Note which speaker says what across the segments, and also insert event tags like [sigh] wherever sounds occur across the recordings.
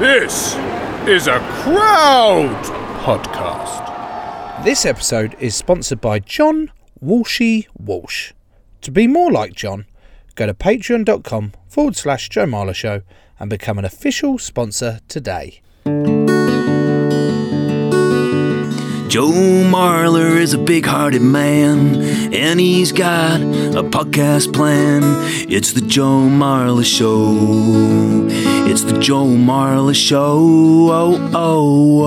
Speaker 1: This is a crowd podcast.
Speaker 2: This episode is sponsored by John Walshy Walsh. To be more like John, go to patreon.com forward slash Joe Marler Show and become an official sponsor today.
Speaker 3: Joe Marler is a big hearted man, and he's got a podcast plan. It's the Joe Marler Show. It's the Joe Marler Show. Oh, oh,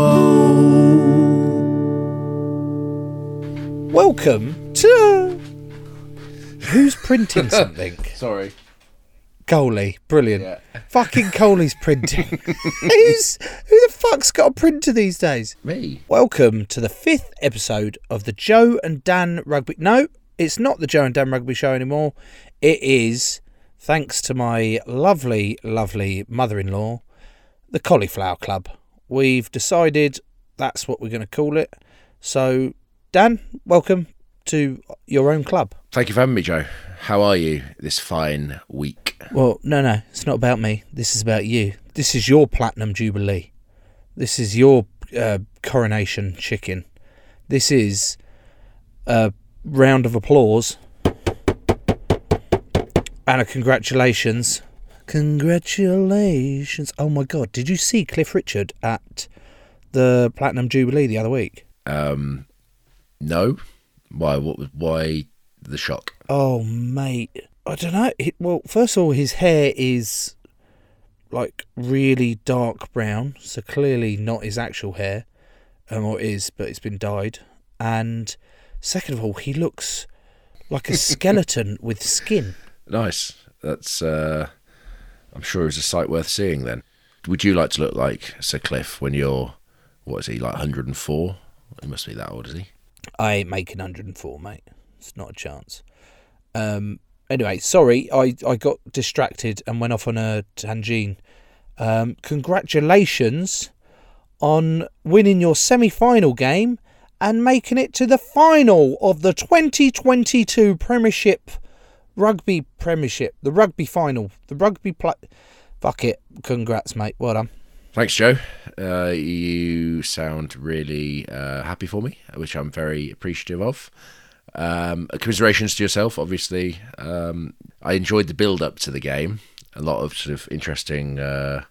Speaker 3: oh.
Speaker 2: Welcome to. Who's printing [laughs] something?
Speaker 4: Sorry.
Speaker 2: Coley, brilliant.
Speaker 4: Yeah.
Speaker 2: Fucking Coley's printing. [laughs] Who's who the fuck's got a printer these days?
Speaker 4: Me.
Speaker 2: Welcome to the fifth episode of the Joe and Dan Rugby. No, it's not the Joe and Dan Rugby Show anymore. It is, thanks to my lovely, lovely mother-in-law, the Cauliflower Club. We've decided that's what we're going to call it. So, Dan, welcome to your own club.
Speaker 4: Thank you for having me, Joe. How are you this fine week?
Speaker 2: Well, no, no, it's not about me. This is about you. This is your platinum jubilee. This is your uh, coronation chicken. This is a round of applause and a congratulations. Congratulations. Oh my God. Did you see Cliff Richard at the Platinum Jubilee the other week?
Speaker 4: Um, no. Why? What? Why the shock?
Speaker 2: Oh, mate. I don't know. It, well, first of all, his hair is like really dark brown, so clearly not his actual hair, um, or it is, but it's been dyed. And second of all, he looks like a [laughs] skeleton with skin.
Speaker 4: Nice. That's. uh I'm sure it was a sight worth seeing. Then, would you like to look like Sir Cliff when you're? What is he like? 104. He must be that old, is he?
Speaker 2: I ain't making 104, mate. It's not a chance. Um. Anyway, sorry, I, I got distracted and went off on a tangent. Um, congratulations on winning your semi final game and making it to the final of the 2022 Premiership Rugby Premiership, the rugby final, the rugby. Fuck it. Congrats, mate. Well done.
Speaker 4: Thanks, Joe. Uh, you sound really uh, happy for me, which I'm very appreciative of. Um, commiserations to yourself, obviously. Um, I enjoyed the build up to the game. A lot of sort of interesting uh,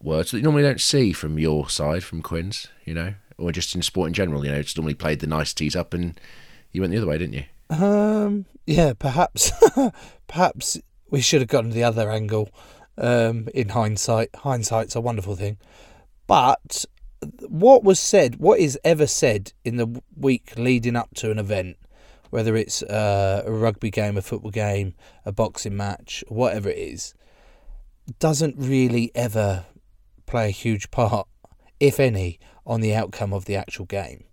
Speaker 4: words that you normally don't see from your side, from Quins, you know, or just in sport in general. You know, just normally played the niceties up and you went the other way, didn't you?
Speaker 2: Um, yeah, perhaps, [laughs] perhaps we should have gotten the other angle. Um, in hindsight, hindsight's a wonderful thing. But what was said, what is ever said in the week leading up to an event, whether it's a rugby game, a football game, a boxing match, whatever it is, doesn't really ever play a huge part, if any, on the outcome of the actual game.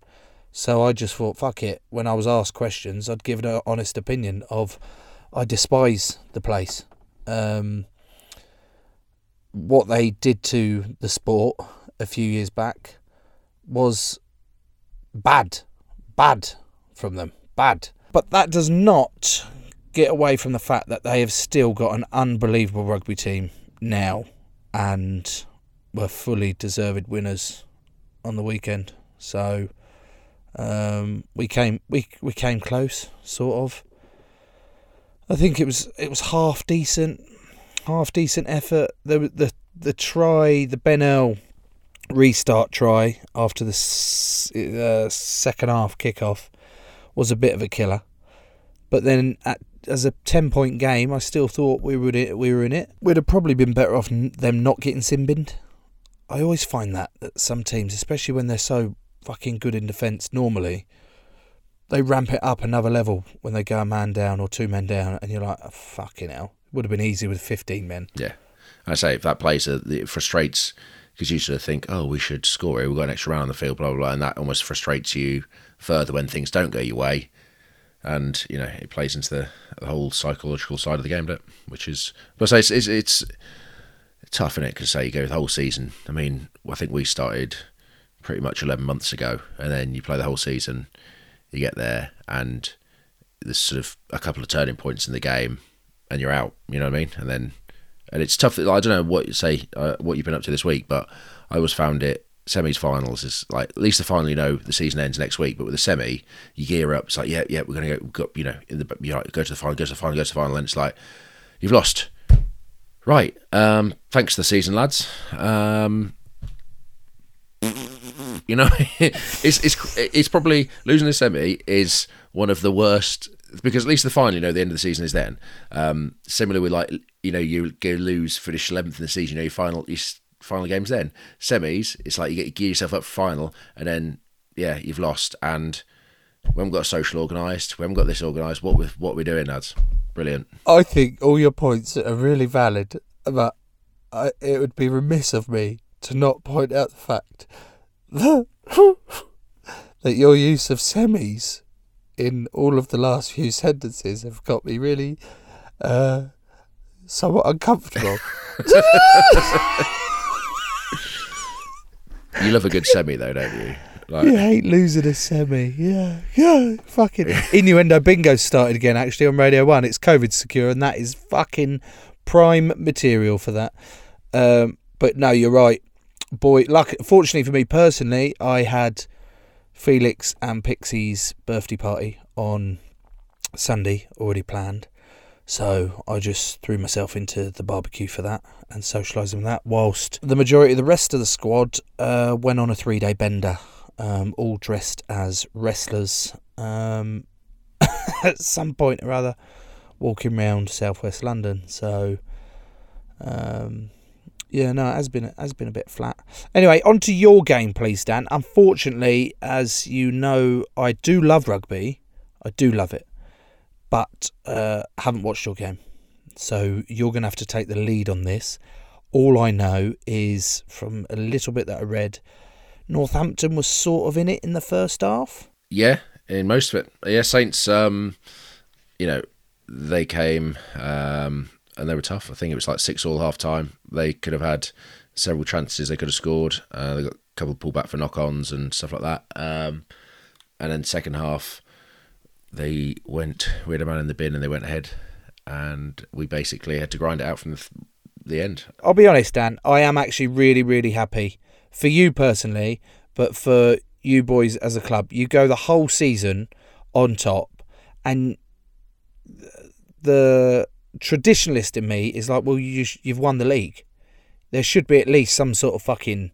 Speaker 2: So I just thought, fuck it. When I was asked questions, I'd give an honest opinion of I despise the place. Um, what they did to the sport a few years back was bad, bad from them, bad. But that does not get away from the fact that they have still got an unbelievable rugby team now and were fully deserved winners on the weekend. So um, we came we we came close, sort of. I think it was it was half decent, half decent effort. The the the try, the Ben Earl restart try after the uh, second half kickoff was a bit of a killer. But then, at, as a ten point game, I still thought we were in it, we were in it. We'd have probably been better off them not getting sin binned. I always find that that some teams, especially when they're so fucking good in defence, normally they ramp it up another level when they go a man down or two men down, and you're like, oh, fucking hell. It would have been easy with fifteen men.
Speaker 4: Yeah. I say if that plays, uh, it frustrates because you sort of think, oh, we should score it. We've got an extra round on the field, blah, blah, blah. And that almost frustrates you further when things don't go your way. And, you know, it plays into the, the whole psychological side of the game, doesn't which is, but say it's, it's, it's tough, isn't it? Because say you go the whole season. I mean, I think we started pretty much 11 months ago, and then you play the whole season, you get there, and there's sort of a couple of turning points in the game, and you're out. You know what I mean? And then, and it's tough. I don't know what you say, uh, what you've been up to this week, but I always found it semis finals is like at least the final you know the season ends next week but with the semi you gear up it's like yeah yeah we're gonna go, go you know in the you know, go to the final go to the final go to the final and it's like you've lost right um thanks for the season lads um you know [laughs] it's it's it's probably losing the semi is one of the worst because at least the final you know the end of the season is then. Um similar with like you know you go lose finish 11th in the season you know your final your final games then. Semis it's like you get you gear yourself up for final and then yeah you've lost. And we haven't got social organised we haven't got this organised what we what we're doing lads. Brilliant.
Speaker 2: I think all your points are really valid, but I, it would be remiss of me to not point out the fact that, [laughs] that your use of semis in all of the last few sentences have got me really uh, somewhat uncomfortable. [laughs]
Speaker 4: you love a good semi though don't you like
Speaker 2: you hate losing a semi. Yeah, yeah, fucking. [laughs] Innuendo Bingo started again actually on Radio 1. It's COVID secure, and that is fucking prime material for that. Um, but no, you're right. Boy, luck. Fortunately for me personally, I had Felix and Pixie's birthday party on Sunday already planned. So I just threw myself into the barbecue for that and socialising with that, whilst the majority of the rest of the squad uh, went on a three day bender, um, all dressed as wrestlers. Um, [laughs] at some point or other, walking around southwest London. So, um, yeah, no, it has been it has been a bit flat. Anyway, on to your game, please, Dan. Unfortunately, as you know, I do love rugby. I do love it, but uh, haven't watched your game. So you're going to have to take the lead on this. All I know is from a little bit that I read, Northampton was sort of in it in the first half.
Speaker 4: Yeah, in most of it. Yeah, Saints. Um, you know, they came um, and they were tough. I think it was like six all half time. They could have had several chances. They could have scored. Uh, they got a couple of pullback for knock-ons and stuff like that. Um, and then second half, they went. We had a man in the bin and they went ahead, and we basically had to grind it out from the, the end.
Speaker 2: I'll be honest, Dan. I am actually really, really happy for you personally, but for you boys as a club. You go the whole season on top, and the traditionalist in me is like, well, you you've won the league. There should be at least some sort of fucking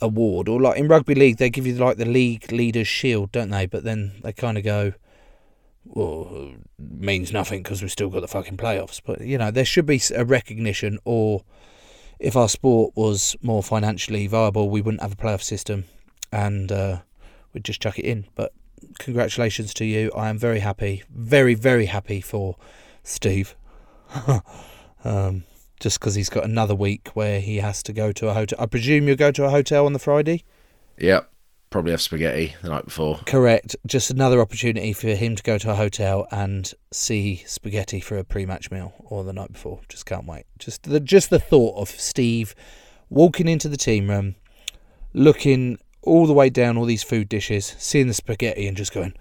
Speaker 2: award, or like in rugby league, they give you like the league leaders shield, don't they? But then they kind of go, well, means nothing because we've still got the fucking playoffs. But you know, there should be a recognition, or if our sport was more financially viable, we wouldn't have a playoff system, and uh, we'd just chuck it in. But congratulations to you. I am very happy, very very happy for Steve. [laughs] um, just because he's got another week where he has to go to a hotel. I presume you'll go to a hotel on the Friday.
Speaker 4: Yep. probably have spaghetti the night before.
Speaker 2: Correct. Just another opportunity for him to go to a hotel and see spaghetti for a pre-match meal or the night before. Just can't wait. Just the just the thought of Steve walking into the team room, looking all the way down all these food dishes, seeing the spaghetti, and just going,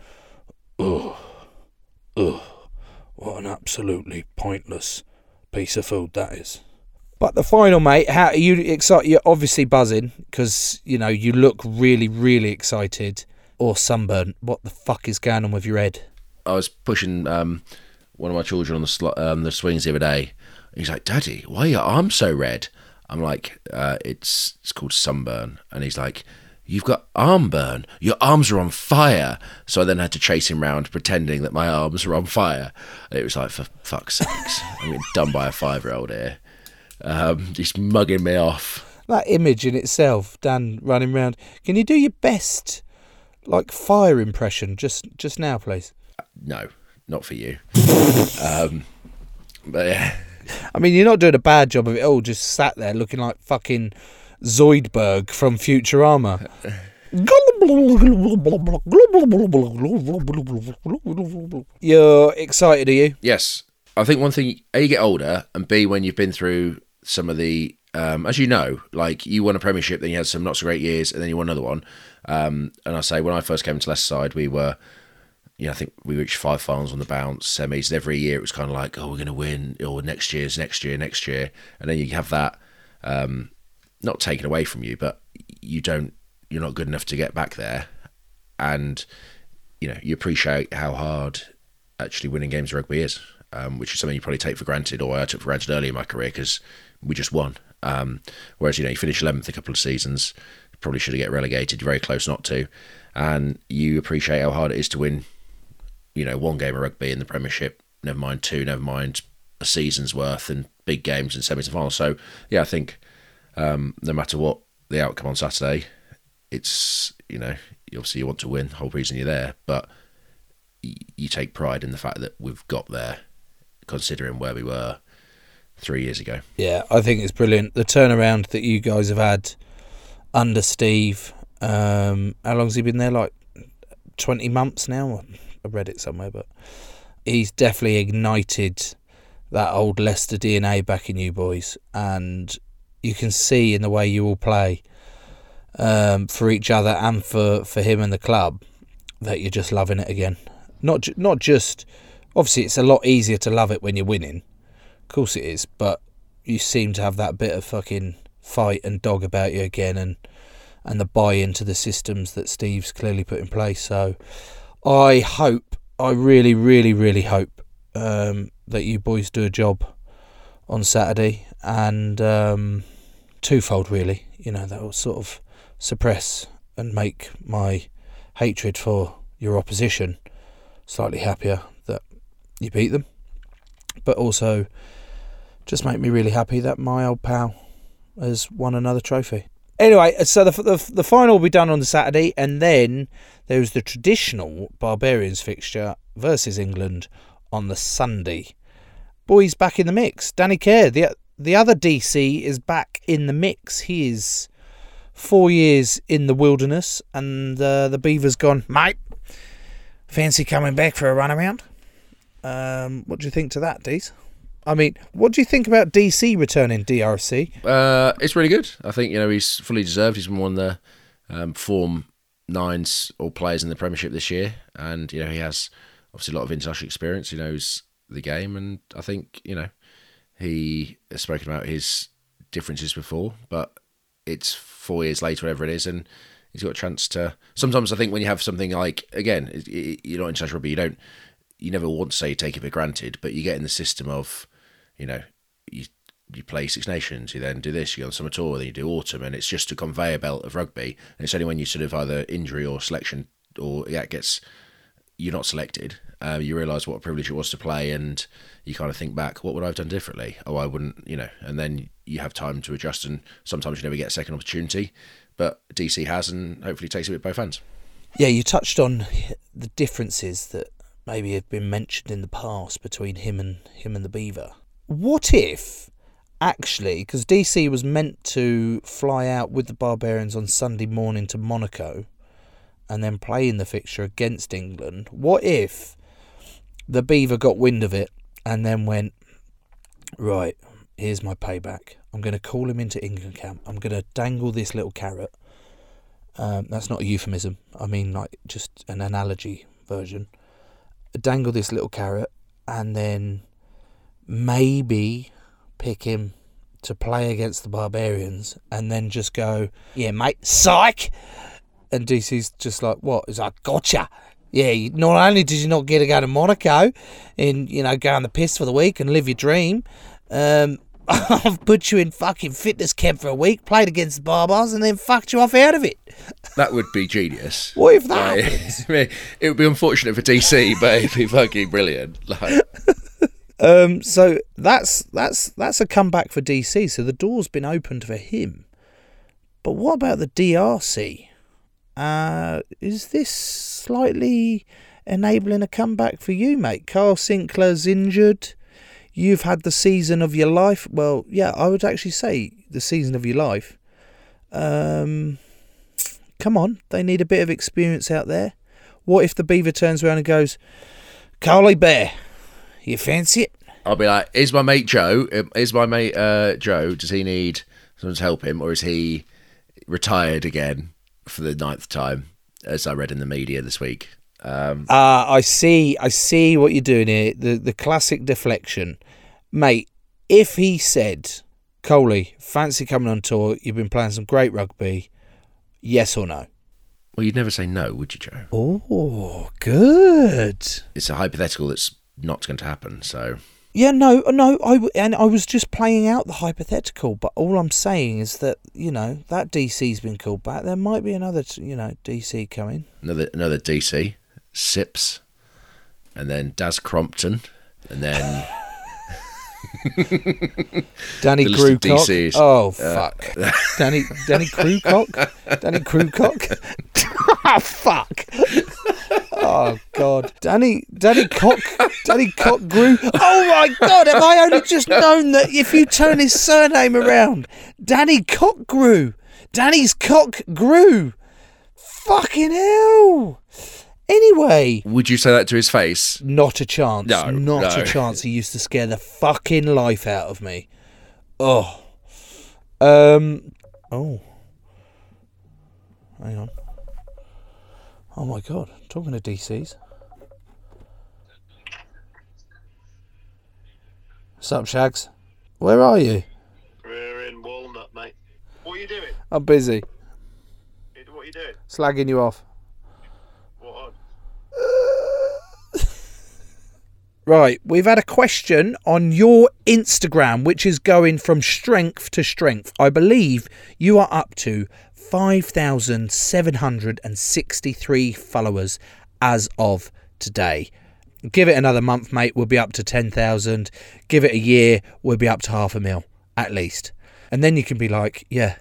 Speaker 2: "Ugh, ugh, what an absolutely pointless piece of food that is." But the final, mate, how are you excited? You're obviously buzzing because you know you look really, really excited or sunburned. What the fuck is going on with your head?
Speaker 4: I was pushing um, one of my children on the sl- um, the swings the other day. He's like, "Daddy, why are your arms so red?" I'm like, uh, "It's it's called sunburn," and he's like. You've got arm burn. Your arms are on fire. So I then had to chase him round pretending that my arms were on fire. And it was like, for fuck's sakes. [laughs] I'm getting done by a five year old here. Um, just mugging me off.
Speaker 2: That image in itself, Dan running around. Can you do your best, like fire impression, just just now, please?
Speaker 4: No, not for you. [laughs] um, but yeah.
Speaker 2: I mean, you're not doing a bad job of it all. Just sat there looking like fucking Zoidberg from Futurama. You're excited, are you?
Speaker 4: Yes. I think one thing, A, you get older, and B, when you've been through some of the, um, as you know, like you won a premiership, then you had some not so great years, and then you won another one. Um, and I say, when I first came to Leicester side, we were, you know, I think we reached five finals on the bounce, semis. And every year it was kind of like, oh, we're going to win, or next year's next year, next year. And then you have that, um, not taken away from you, but you don't, you're not good enough to get back there. And, you know, you appreciate how hard actually winning games of rugby is um, which is something you probably take for granted, or I took for granted early in my career because we just won. Um, whereas you know you finish eleventh a couple of seasons, probably should have get relegated. You're very close not to, and you appreciate how hard it is to win. You know, one game of rugby in the Premiership, never mind two, never mind a season's worth, and big games and semis and finals. So yeah, I think um, no matter what the outcome on Saturday, it's you know obviously you want to win, whole reason you're there, but you take pride in the fact that we've got there considering where we were three years ago.
Speaker 2: Yeah, I think it's brilliant. The turnaround that you guys have had under Steve. Um, how long's he been there? Like 20 months now? I read it somewhere, but he's definitely ignited that old Leicester DNA back in you boys. And you can see in the way you all play um, for each other and for, for him and the club that you're just loving it again. Not not just Obviously, it's a lot easier to love it when you're winning. Of course it is, but you seem to have that bit of fucking fight and dog about you again, and and the buy into the systems that Steve's clearly put in place. So, I hope, I really, really, really hope um, that you boys do a job on Saturday, and um, twofold really. You know that will sort of suppress and make my hatred for your opposition slightly happier that you beat them. But also, just make me really happy that my old pal has won another trophy. Anyway, so the, the, the final will be done on the Saturday, and then there's the traditional Barbarians fixture versus England on the Sunday. Boys back in the mix. Danny Care, the the other DC, is back in the mix. He is four years in the wilderness, and uh, the Beaver's gone, mate. Fancy coming back for a run around? Um, what do you think to that, Dees? I mean, what do you think about DC returning DRC?
Speaker 4: Uh, it's really good. I think you know he's fully deserved. He's been one of the um, form nines all players in the Premiership this year, and you know he has obviously a lot of international experience. He knows the game, and I think you know he has spoken about his differences before, but it's four years later, whatever it is, and he's got a chance to. Sometimes I think when you have something like again, you're not in international rugby, you don't you never want to say you take it for granted, but you get in the system of, you know, you you play Six Nations, you then do this, you go on summer tour, then you do autumn, and it's just a conveyor belt of rugby. And it's only when you sort of either injury or selection or yeah, it gets you're not selected, uh, you realise what a privilege it was to play, and you kind of think back, what would I have done differently? Oh, I wouldn't, you know. And then you have time to adjust, and sometimes you never get a second opportunity, but DC has, and hopefully takes it with both hands.
Speaker 2: Yeah, you touched on the differences that maybe have been mentioned in the past between him and him and the Beaver. What if actually, because DC was meant to fly out with the Barbarians on Sunday morning to Monaco, and then playing the fixture against England. What if the Beaver got wind of it and then went, right, here's my payback. I'm going to call him into England camp. I'm going to dangle this little carrot. Um, that's not a euphemism. I mean, like, just an analogy version. Dangle this little carrot and then maybe pick him to play against the Barbarians and then just go, yeah, mate, psych. And DC's just like, what? He's like, gotcha. Yeah, not only did you not get to go to Monaco and, you know, go on the piss for the week and live your dream, um, [laughs] I've put you in fucking fitness camp for a week, played against the Baa-Baas, and then fucked you off out of it.
Speaker 4: That would be genius. [laughs]
Speaker 2: What if that
Speaker 4: Like, [laughs]
Speaker 2: happens?
Speaker 4: I mean, it would be unfortunate for DC, but it'd be fucking brilliant. Like,
Speaker 2: Um, so that's that's that's a comeback for DC. So the door's been opened for him. But what about the DRC? Uh, is this slightly enabling a comeback for you, mate? Kyle Sinclair's injured. You've had the season of your life. Well, yeah, I would actually say the season of your life. Um, come on, they need a bit of experience out there. What if the Beaver turns around and goes, Carly Bear, you fancy it?
Speaker 4: I'll be like, is my mate Joe? um, Is my mate uh, Joe? Does he need someone to help him, or is he retired again for the ninth time? As I read in the media this week. Um,
Speaker 2: Ah, I see. I see what you're doing here. The the classic deflection, mate. If he said, "Coley, fancy coming on tour? You've been playing some great rugby." Yes or no?
Speaker 4: well, you'd never say no, would you, Joe?
Speaker 2: Oh, good.
Speaker 4: It's a hypothetical that's not going to happen. So
Speaker 2: Yeah, no, no. I and I was just playing out the hypothetical, but all I'm saying is that you know that DC's been called back. There might be another, you know, DC coming.
Speaker 4: another another DC, Sips, and then Daz Crompton, and then [laughs]
Speaker 2: Danny
Speaker 4: Grewcock.
Speaker 2: Oh fuck. [laughs] Danny Danny Grewcock. Danny Grewcock. oh [laughs] ah, fuck. Oh god. Danny Danny Cock Danny Cock grew. Oh my god, have I only just known that if you turn his surname around, Danny Cock grew. Danny's cock grew. Fucking hell. Anyway,
Speaker 4: would you say that to his face?
Speaker 2: not a chance.
Speaker 4: No,
Speaker 2: not
Speaker 4: no.
Speaker 2: a [laughs] chance. He used to scare the fucking life out of me. Oh. Um. Oh. Hang on. Oh my god. Talking to DCs. What's up, Shags? Where are you?
Speaker 5: We're in Walnut, mate. What are you doing?
Speaker 2: I'm busy.
Speaker 5: What are you doing?
Speaker 2: Slagging you off.
Speaker 5: What on?
Speaker 2: Right, we've had a question on your Instagram, which is going from strength to strength. I believe you are up to 5,763 followers as of today. Give it another month, mate, we'll be up to 10,000. Give it a year, we'll be up to half a mil, at least. And then you can be like, yeah,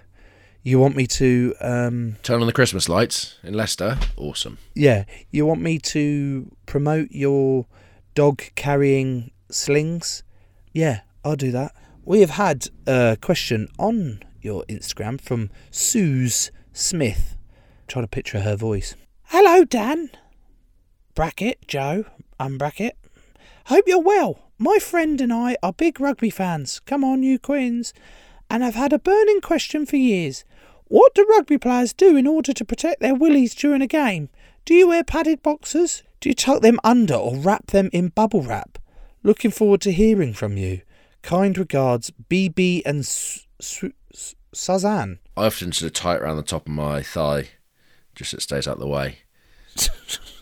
Speaker 2: you want me to um,
Speaker 4: Turn on the Christmas lights in Leicester. Awesome.
Speaker 2: yeah, you want me to promote your dog carrying slings? Yeah, I'll do that. We have had a question on your Instagram from Suze Smith. Try to picture her voice. Hello, Dan. Bracket, Joe, unbracket. Hope you're well. My friend and I are big rugby fans. Come on, you Quins. And I've had a burning question for years. What do rugby players do in order to protect their willies during a game? Do you wear padded boxers? Do you tuck them under or wrap them in bubble wrap? Looking forward to hearing from you. Kind regards, BB and S- S- S- Suzanne.
Speaker 4: I often sort of tie it around the top of my thigh, just so it stays out of the way.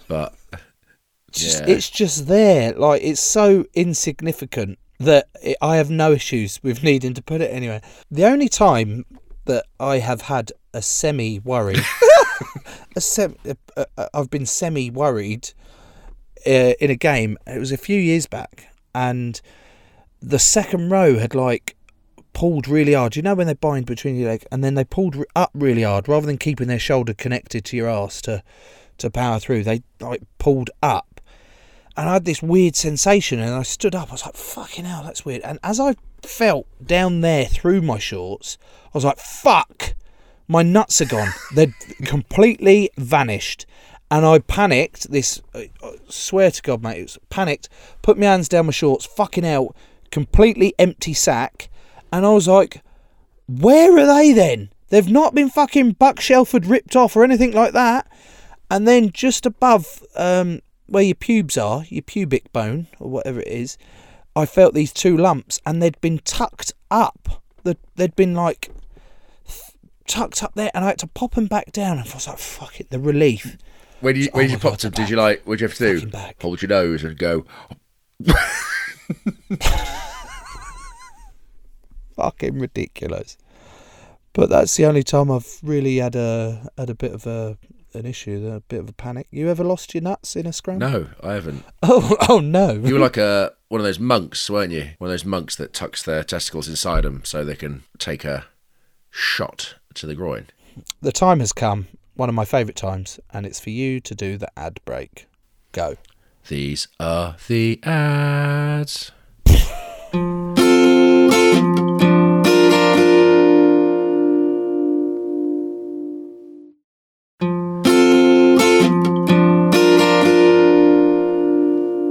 Speaker 4: but [laughs]
Speaker 2: just,
Speaker 4: Yeah.
Speaker 2: it's just there. Like it's so insignificant that it, I have no issues with needing to put it anywhere. The only time that I have had a semi worry, [laughs] a sem- uh, uh, I've been semi worried uh, in a game. It was a few years back, and the second row had like pulled really hard. You know when they bind between your legs, and then they pulled up really hard rather than keeping their shoulder connected to your ass to to power through. They like pulled up, and I had this weird sensation, and I stood up. I was like, "Fucking hell, that's weird." And as I felt down there through my shorts, I was like, "Fuck." My nuts are gone. They're completely vanished. And I panicked. This, I swear to God, mate, it was panicked. Put my hands down my shorts. Fucking out, Completely empty sack. And I was like, where are they then? They've not been fucking Buck Shelford ripped off or anything like that. And then just above um, where your pubes are, your pubic bone or whatever it is, I felt these two lumps and they'd been tucked up. They'd been like tucked up there and I had to pop them back down. And I was like, fuck it, the relief.
Speaker 4: When you when you
Speaker 2: God,
Speaker 4: popped them,
Speaker 2: the
Speaker 4: did you like? What did you have to do?
Speaker 2: back.
Speaker 4: Hold your nose and go. [laughs]
Speaker 2: Fucking ridiculous. But that's the only time I've really had a had a bit of a an issue, a bit of a panic. You ever lost your nuts in a scrum?
Speaker 4: No, I haven't. [laughs]
Speaker 2: Oh, oh no.
Speaker 4: You were like a [laughs] one of those monks, weren't you? One of those monks that tucks their testicles inside them so they can take a shot to the groin.
Speaker 2: the time has come, one of my favourite times, and it's for you to do the ad break. Go.
Speaker 4: These are the ads.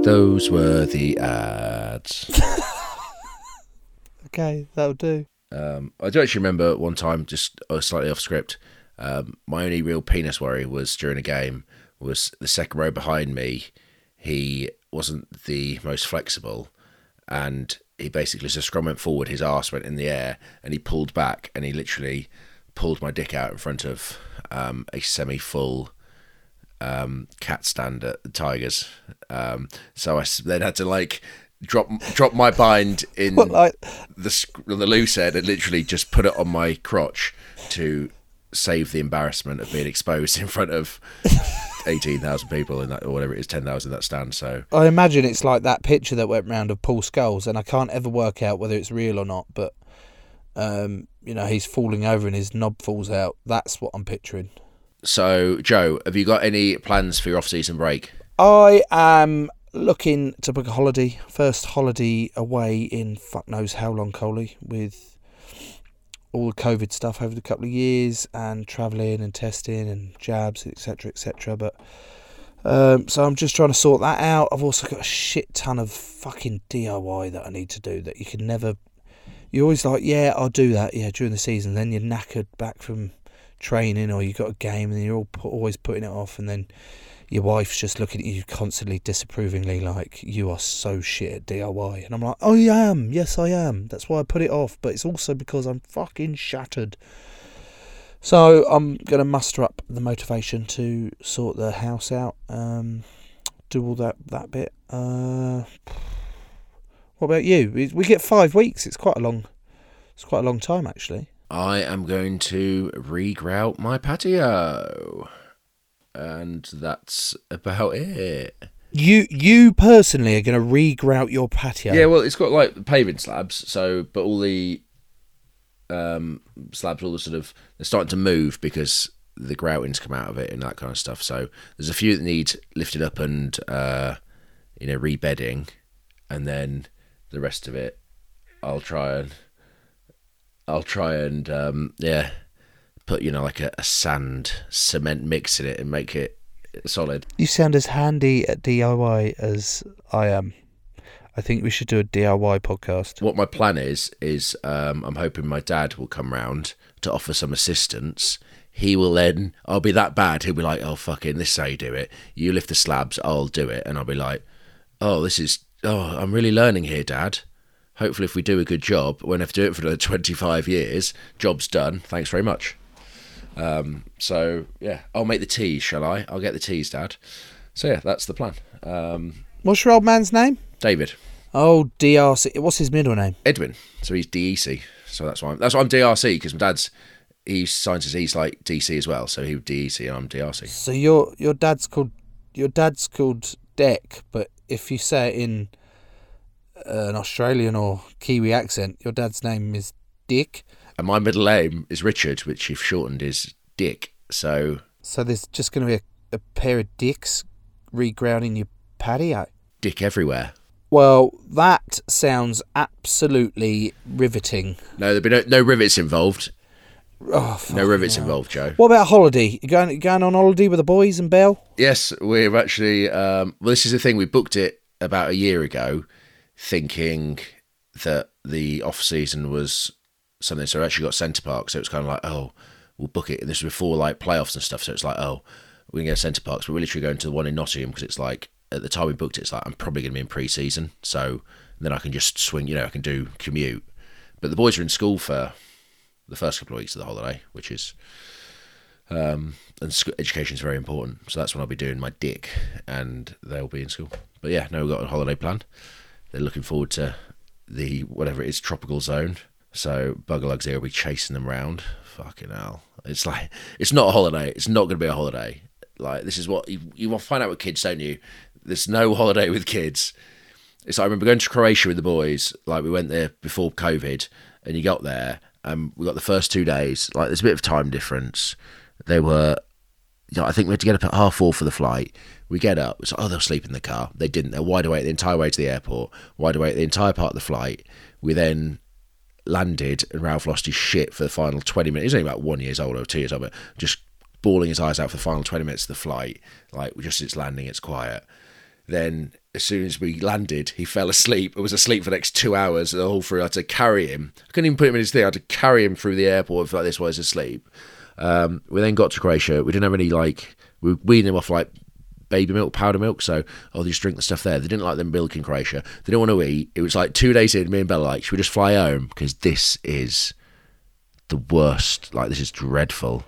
Speaker 4: Those were the ads. [laughs]
Speaker 2: Okay, that'll do.
Speaker 4: Um, I do actually remember one time, just uh, slightly off script. Um, my only real penis worry was during a game was the second row behind me. He wasn't the most flexible, and he basically as the scrum went forward, his ass went in the air, and he pulled back, and he literally pulled my dick out in front of um, a semi-full um, cat stand at the Tigers. Um, so I then had to like drop drop my bind in [laughs]
Speaker 2: like-
Speaker 4: the the loose end and literally just put it on my crotch to save the embarrassment of being exposed in front of [laughs] eighteen thousand people in that or whatever it is, ten thousand that stand. So
Speaker 2: I imagine it's like that picture that went round of Paul Scholes, and I can't ever work out whether it's real or not. But um, you know, he's falling over and his knob falls out. That's what I'm picturing.
Speaker 4: so Joe, have you got any plans for your off season break?
Speaker 2: I am looking to book a holiday. First holiday away in fuck knows how long, Coley, with all the COVID stuff over the couple of years and travelling and testing and jabs, etc., etc. But um, so I'm just trying to sort that out. I've also got a shit ton of fucking DIY that I need to do that you can never. You're always like, yeah, I'll do that, yeah, during the season. Then you're knackered back from training, or you've got a game, and you're all pu- always putting it off, and then your wife's just looking at you constantly disapprovingly like you are so shit at DIY and I'm like oh, yeah, I am. Yes I am. That's why I put it off. But it's also because I'm fucking shattered. So I'm going to muster up the motivation to sort the house out um do all that that bit. Uh what about you? We, get 5 weeks. It's quite a long it's quite a long time actually.
Speaker 4: I am going to regrout my patio, and that's about it.
Speaker 2: you you personally are going to regrout your patio
Speaker 4: Yeah, well, it's got like paving slabs, so but all the um, slabs, all the sort of they're starting to move because the grouting's come out of it and that kind of stuff. So there's a few that need lifted up and uh, you know rebedding, and then the rest of it, I'll try and I'll try and um, yeah, put you know like a, a sand cement mix in it and make it solid.
Speaker 2: You sound as handy at DIY as I am. I think we should do a DIY podcast.
Speaker 4: what my plan is is um, I'm hoping my dad will come round to offer some assistance. He will then I'll be that bad. He'll be like, "Oh fucking, this is how you do it. You lift the slabs, I'll do it." And I'll be like, "Oh, this is oh, I'm really learning here, Dad." Hopefully, if we do a good job, we won't have to do it for another 25 years. Job's done. Thanks very much. Um, so yeah, I'll make the teas, shall I? I'll get the teas, Dad. So yeah, that's the plan. Um,
Speaker 2: What's your old man's name?
Speaker 4: David.
Speaker 2: Oh, DRC. What's his middle name?
Speaker 4: Edwin. So he's DEC. So that's why I'm, that's why I'm DRC because my dad's he signs as he's like DC as well. So he would DEC and I'm DRC.
Speaker 2: So your your dad's called your dad's called Deck, but if you say it in an Australian or Kiwi accent, your dad's name is Dick.
Speaker 4: And my middle name is Richard, which if shortened is Dick. So
Speaker 2: So there's just going to be a, a pair of dicks regrounding your patio.
Speaker 4: Dick everywhere.
Speaker 2: Well, that sounds absolutely riveting.
Speaker 4: No, there'll be no, no rivets involved.
Speaker 2: Oh.
Speaker 4: No rivets involved, Joe.
Speaker 2: What about a holiday? You going going on holiday with the boys and Belle?
Speaker 4: Yes, we've actually. Um, well, this is the thing. We booked it about a year ago, thinking that the off season was something. So actually got Centre Park. So it's kind of like, oh, we'll book it. And this was before like playoffs and stuff. So it's like, oh, we can get Center Parcs. We're literally going to the one in Nottingham because it's like at the time we booked it, it's like I'm probably going to be in pre-season. So then I can just swing. You know, I can do commute. But the boys are in school for the first couple of weeks of the holiday, which is um, and sc- education is very important. So that's when I'll be doing my dick, and they'll be in school. But yeah, no, we've got a holiday planned. They're looking forward to the whatever it is tropical zone. So Buggerlugs here will be chasing them round. Fucking hell! It's like it's not a holiday. It's not going to be a holiday. Like this is what you you will find out with kids, don't you? There's no holiday with kids. It's like I remember going to Croatia with the boys. Like we went there before COVID, and you got there, and we got the first two days. Like there's a bit of time difference. They were, you know, I think we had to get up at half four for the flight. We get up. It's like, oh, they'll sleep in the car. They didn't. They're wide awake the entire way to the airport. Wide awake the entire part of the flight. We then landed, and Ralph lost his shit for the final twenty minutes. He's only about one years old or two years old, but just bawling his eyes out for the final twenty minutes of the flight. Like just it's landing, it's quiet. Then as soon as we landed, he fell asleep. I was asleep for the next two hours. The whole through, I had to carry him. I couldn't even put him in his thing. I had to carry him through the airport like this while he's asleep. Um, we then got to Croatia. We didn't have any like we weaned him off like baby milk, powder milk. So oh, they just drink the stuff there. They didn't like the milk in Croatia. They didn't want to eat. It was like two days in. Me and Bella like, should we just fly home because this is the worst. Like this is dreadful.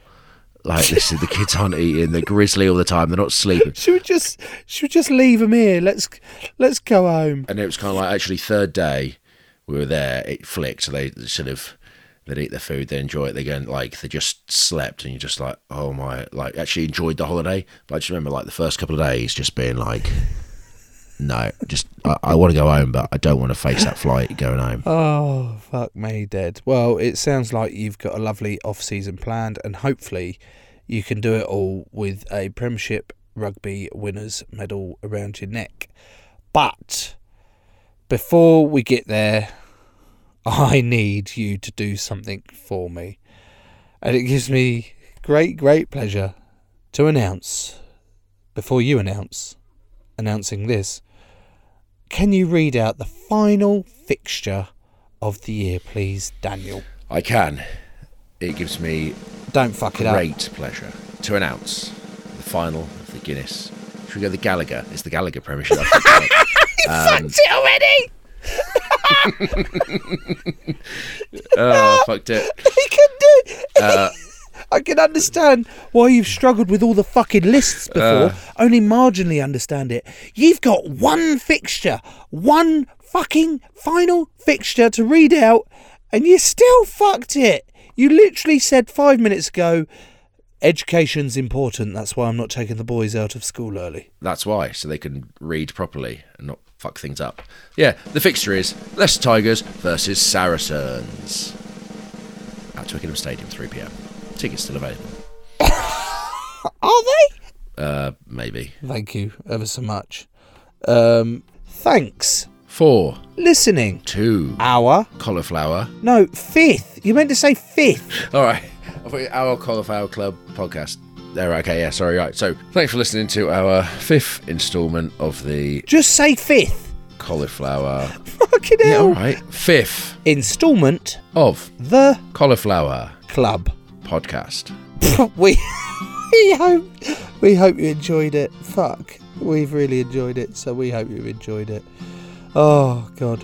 Speaker 4: Like this is the kids aren't eating. They're grizzly all the time. They're not sleeping.
Speaker 2: Should we just should we just leave them here? Let's let's go home.
Speaker 4: And it was kind of like actually third day we were there. It flicked. So they sort of they'd eat their food, they enjoy it. They go like they just slept, and you're just like, oh my, like actually enjoyed the holiday. But I just remember like the first couple of days just being like, no, just I, I want to go home, but I don't want to face that flight going home.
Speaker 2: Oh fuck me, dead. Well, it sounds like you've got a lovely off season planned, and hopefully you can do it all with a Premiership Rugby Winners Medal around your neck. But before we get there, I need you to do something for me. And it gives me great, great pleasure to announce, before you announce, announcing this, can you read out the final fixture of the year, please, Daniel?
Speaker 4: I can. It gives me
Speaker 2: Don't fuck it up.
Speaker 4: great pleasure to announce the final of the Guinness. Should we go the Gallagher? It's the Gallagher Premiership. I think, um, [laughs]
Speaker 2: Fucked it already! [laughs]
Speaker 4: oh, fucked it.
Speaker 2: He can do
Speaker 4: Uh, [laughs]
Speaker 2: I can understand why you've struggled with all the fucking lists before.
Speaker 4: Uh.
Speaker 2: Only marginally understand it. You've got one fixture, one fucking final fixture to read out, and you still fucked it. You literally said five minutes ago, education's important. That's why I'm not taking the boys out of school early.
Speaker 4: That's why, so they can read properly and not fuck things up. Yeah, the fixture is Leicester Tigers versus Saracens at Twickenham Stadium, 3 pm. Tickets still available. [coughs]
Speaker 2: Are they?
Speaker 4: Uh, maybe.
Speaker 2: Thank you ever so much. Um, thanks.
Speaker 4: for
Speaker 2: Listening.
Speaker 4: two,
Speaker 2: Hour.
Speaker 4: cauliflower.
Speaker 2: No, fifth. You meant to say fifth. [laughs]
Speaker 4: All right, I thought you- our cauliflower club podcast. There, okay, yeah, sorry, right. So, thanks for listening to our fifth instalment of the
Speaker 2: Just say fifth.
Speaker 4: cauliflower. [laughs]
Speaker 2: Fucking
Speaker 4: Yeah,
Speaker 2: hell.
Speaker 4: all right, fifth
Speaker 2: Installment.
Speaker 4: of
Speaker 2: The
Speaker 4: cauliflower
Speaker 2: club.
Speaker 4: podcast. [laughs]
Speaker 2: we we hope we hope you enjoyed it. Fuck, we've really enjoyed it. So we hope you've enjoyed it. Oh god.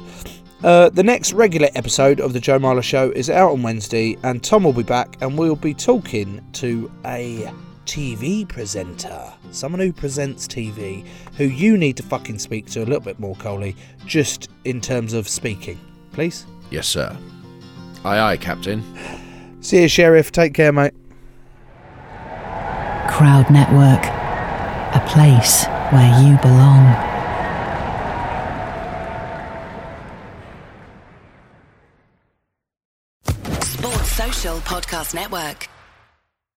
Speaker 2: Uh, the next regular episode of the Joe Marler Show is out on Wednesday, and Tom will be back, and we'll be talking to a TV presenter, someone who presents TV, who you need to fucking speak to a little bit more, Coley, just in terms of speaking, please.
Speaker 4: Yes, sir. Aye, aye, Captain.
Speaker 2: See you, Sheriff. Take care, mate.
Speaker 6: Crowd Network, a place where you belong.
Speaker 7: Sports Social Podcast Network.